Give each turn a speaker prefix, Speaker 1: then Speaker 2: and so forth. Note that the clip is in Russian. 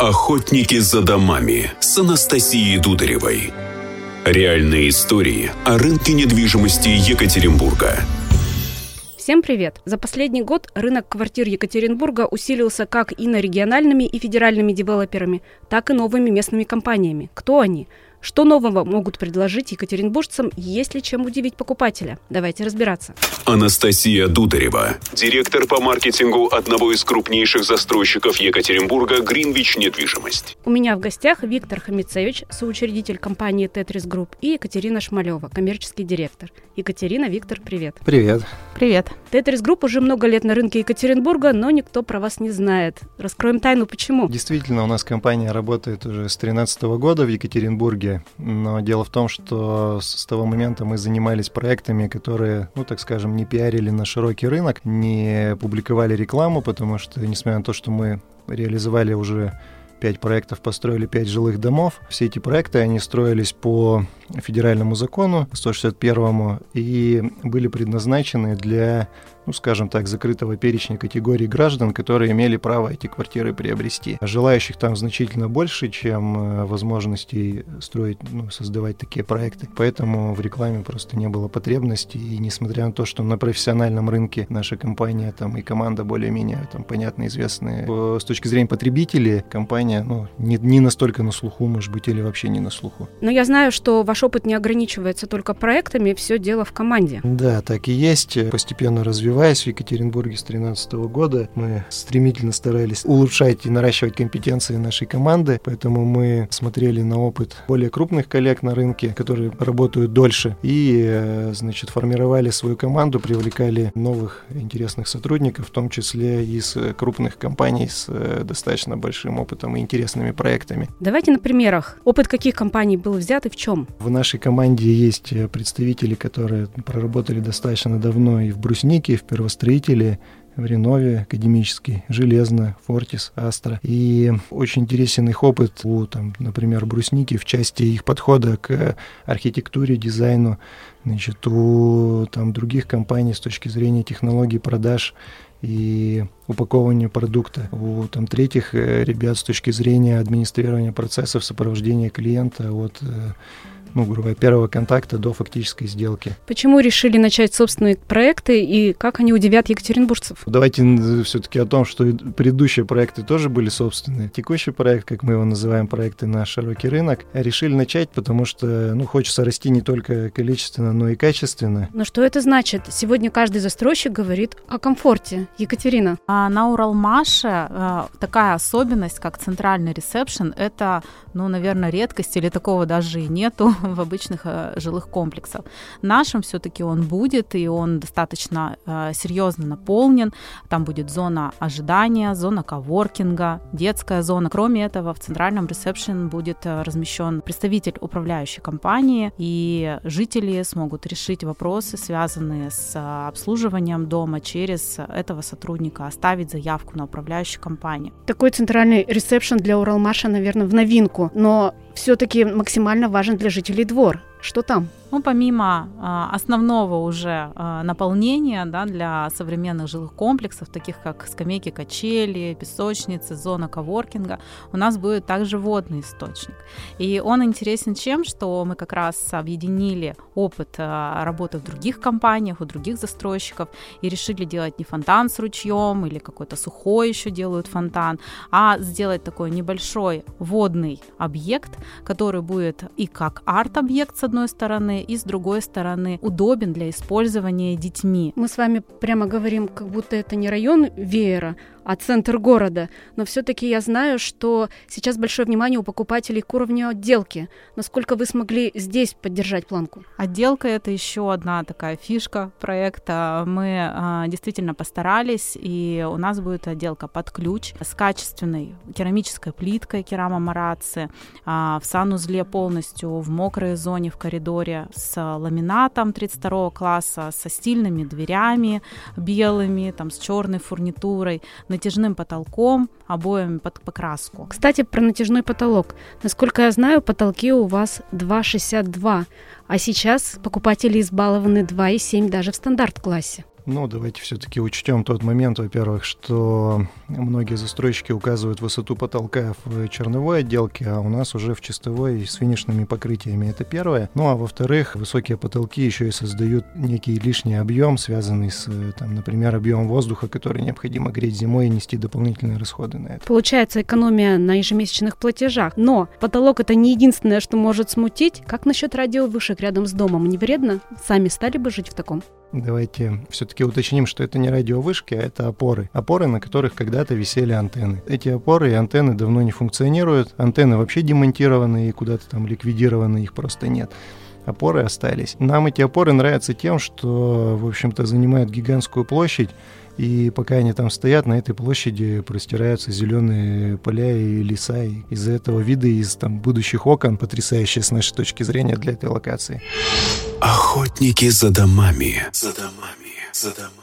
Speaker 1: Охотники за домами с Анастасией Дударевой. Реальные истории о рынке недвижимости Екатеринбурга.
Speaker 2: Всем привет! За последний год рынок квартир Екатеринбурга усилился как инорегиональными и федеральными девелоперами, так и новыми местными компаниями. Кто они? Что нового могут предложить екатеринбуржцам, есть ли чем удивить покупателя? Давайте разбираться.
Speaker 1: Анастасия Дударева, директор по маркетингу одного из крупнейших застройщиков Екатеринбурга «Гринвич Недвижимость».
Speaker 2: У меня в гостях Виктор Хамицевич, соучредитель компании «Тетрис Групп» и Екатерина Шмалева, коммерческий директор. Екатерина, Виктор, привет.
Speaker 3: Привет.
Speaker 4: Привет.
Speaker 2: «Тетрис Групп» уже много лет на рынке Екатеринбурга, но никто про вас не знает. Раскроем тайну, почему?
Speaker 3: Действительно, у нас компания работает уже с 2013 года в Екатеринбурге но дело в том, что с того момента мы занимались проектами, которые, ну, так скажем, не пиарили на широкий рынок, не публиковали рекламу, потому что, несмотря на то, что мы реализовали уже пять проектов, построили пять жилых домов. Все эти проекты, они строились по федеральному закону 161 и были предназначены для ну, скажем так, закрытого перечня категорий граждан, которые имели право эти квартиры приобрести. Желающих там значительно больше, чем э, возможностей строить, ну, создавать такие проекты. Поэтому в рекламе просто не было потребности. И несмотря на то, что на профессиональном рынке наша компания там и команда более-менее там понятно известные, с точки зрения потребителей компания ну, не, не настолько на слуху, может быть, или вообще не на слуху.
Speaker 2: Но я знаю, что ваш опыт не ограничивается только проектами, все дело в команде.
Speaker 3: Да, так и есть. Постепенно развиваясь в Екатеринбурге с 2013 года, мы стремительно старались улучшать и наращивать компетенции нашей команды, поэтому мы смотрели на опыт более крупных коллег на рынке, которые работают дольше, и, э, значит, формировали свою команду, привлекали новых интересных сотрудников, в том числе из крупных компаний с э, достаточно большим опытом и интересными проектами.
Speaker 2: Давайте на примерах. Опыт каких компаний был взят и в чем?
Speaker 3: В нашей команде есть э, представители, которые проработали достаточно давно и в Бруснике, в первостроителе, в Ренове академический, Железно, Фортис, Астра. И очень интересен их опыт у, там, например, Брусники в части их подхода к архитектуре, дизайну. Значит, у там, других компаний с точки зрения технологий продаж и упаковывания продукта. У там, третьих э, ребят с точки зрения администрирования процессов сопровождения клиента от э, ну, грубо говоря, первого контакта до фактической сделки.
Speaker 2: Почему решили начать собственные проекты и как они удивят екатеринбуржцев?
Speaker 3: Давайте все-таки о том, что предыдущие проекты тоже были собственные. Текущий проект, как мы его называем, проекты на широкий рынок, решили начать, потому что, ну, хочется расти не только количественно, но и качественно.
Speaker 2: Но что это значит? Сегодня каждый застройщик говорит о комфорте. Екатерина.
Speaker 4: А на Уралмаше э, такая особенность, как центральный ресепшн, это, ну, наверное, редкость или такого даже и нету в обычных э, жилых комплексах. Нашим все-таки он будет, и он достаточно э, серьезно наполнен. Там будет зона ожидания, зона коворкинга, детская зона. Кроме этого, в центральном ресепшн будет э, размещен представитель управляющей компании, и жители смогут решить вопросы, связанные с обслуживанием дома через этого сотрудника, оставить заявку на управляющую компанию.
Speaker 2: Такой центральный ресепшн для Уралмаша, наверное, в новинку, но все-таки максимально важен для жителей двор. Что там?
Speaker 4: Ну, помимо э, основного уже э, наполнения да, для современных жилых комплексов, таких как скамейки, качели, песочницы, зона коворкинга, у нас будет также водный источник. И он интересен чем, что мы как раз объединили опыт э, работы в других компаниях, у других застройщиков и решили делать не фонтан с ручьем или какой-то сухой еще делают фонтан, а сделать такой небольшой водный объект, который будет и как арт-объект с одной стороны, и с другой стороны удобен для использования детьми.
Speaker 2: Мы с вами прямо говорим, как будто это не район веера, а центр города. Но все-таки я знаю, что сейчас большое внимание у покупателей к уровню отделки. Насколько вы смогли здесь поддержать планку?
Speaker 4: Отделка это еще одна такая фишка проекта. Мы а, действительно постарались, и у нас будет отделка под ключ с качественной керамической плиткой керама Мараци, а, в санузле полностью в мокрой зоне в коридоре с ламинатом 32 класса, со стильными дверями белыми, там с черной фурнитурой натяжным потолком, обоями под покраску.
Speaker 2: Кстати, про натяжной потолок. Насколько я знаю, потолки у вас 2,62, а сейчас покупатели избалованы 2,7 даже в стандарт-классе.
Speaker 3: Ну, давайте все-таки учтем тот момент, во-первых, что многие застройщики указывают высоту потолка в черновой отделке, а у нас уже в чистовой с финишными покрытиями. Это первое. Ну, а во-вторых, высокие потолки еще и создают некий лишний объем, связанный с, там, например, объемом воздуха, который необходимо греть зимой и нести дополнительные расходы на это.
Speaker 2: Получается экономия на ежемесячных платежах. Но потолок это не единственное, что может смутить. Как насчет радиовышек рядом с домом? Не вредно? Сами стали бы жить в таком?
Speaker 3: Давайте все-таки уточним, что это не радиовышки, а это опоры. Опоры, на которых когда-то висели антенны. Эти опоры и антенны давно не функционируют. Антенны вообще демонтированы и куда-то там ликвидированы, их просто нет опоры остались. Нам эти опоры нравятся тем, что, в общем-то, занимают гигантскую площадь, и пока они там стоят, на этой площади простираются зеленые поля и леса. И из-за этого виды из там будущих окон потрясающие с нашей точки зрения для этой локации.
Speaker 1: Охотники за домами. За домами. За домами.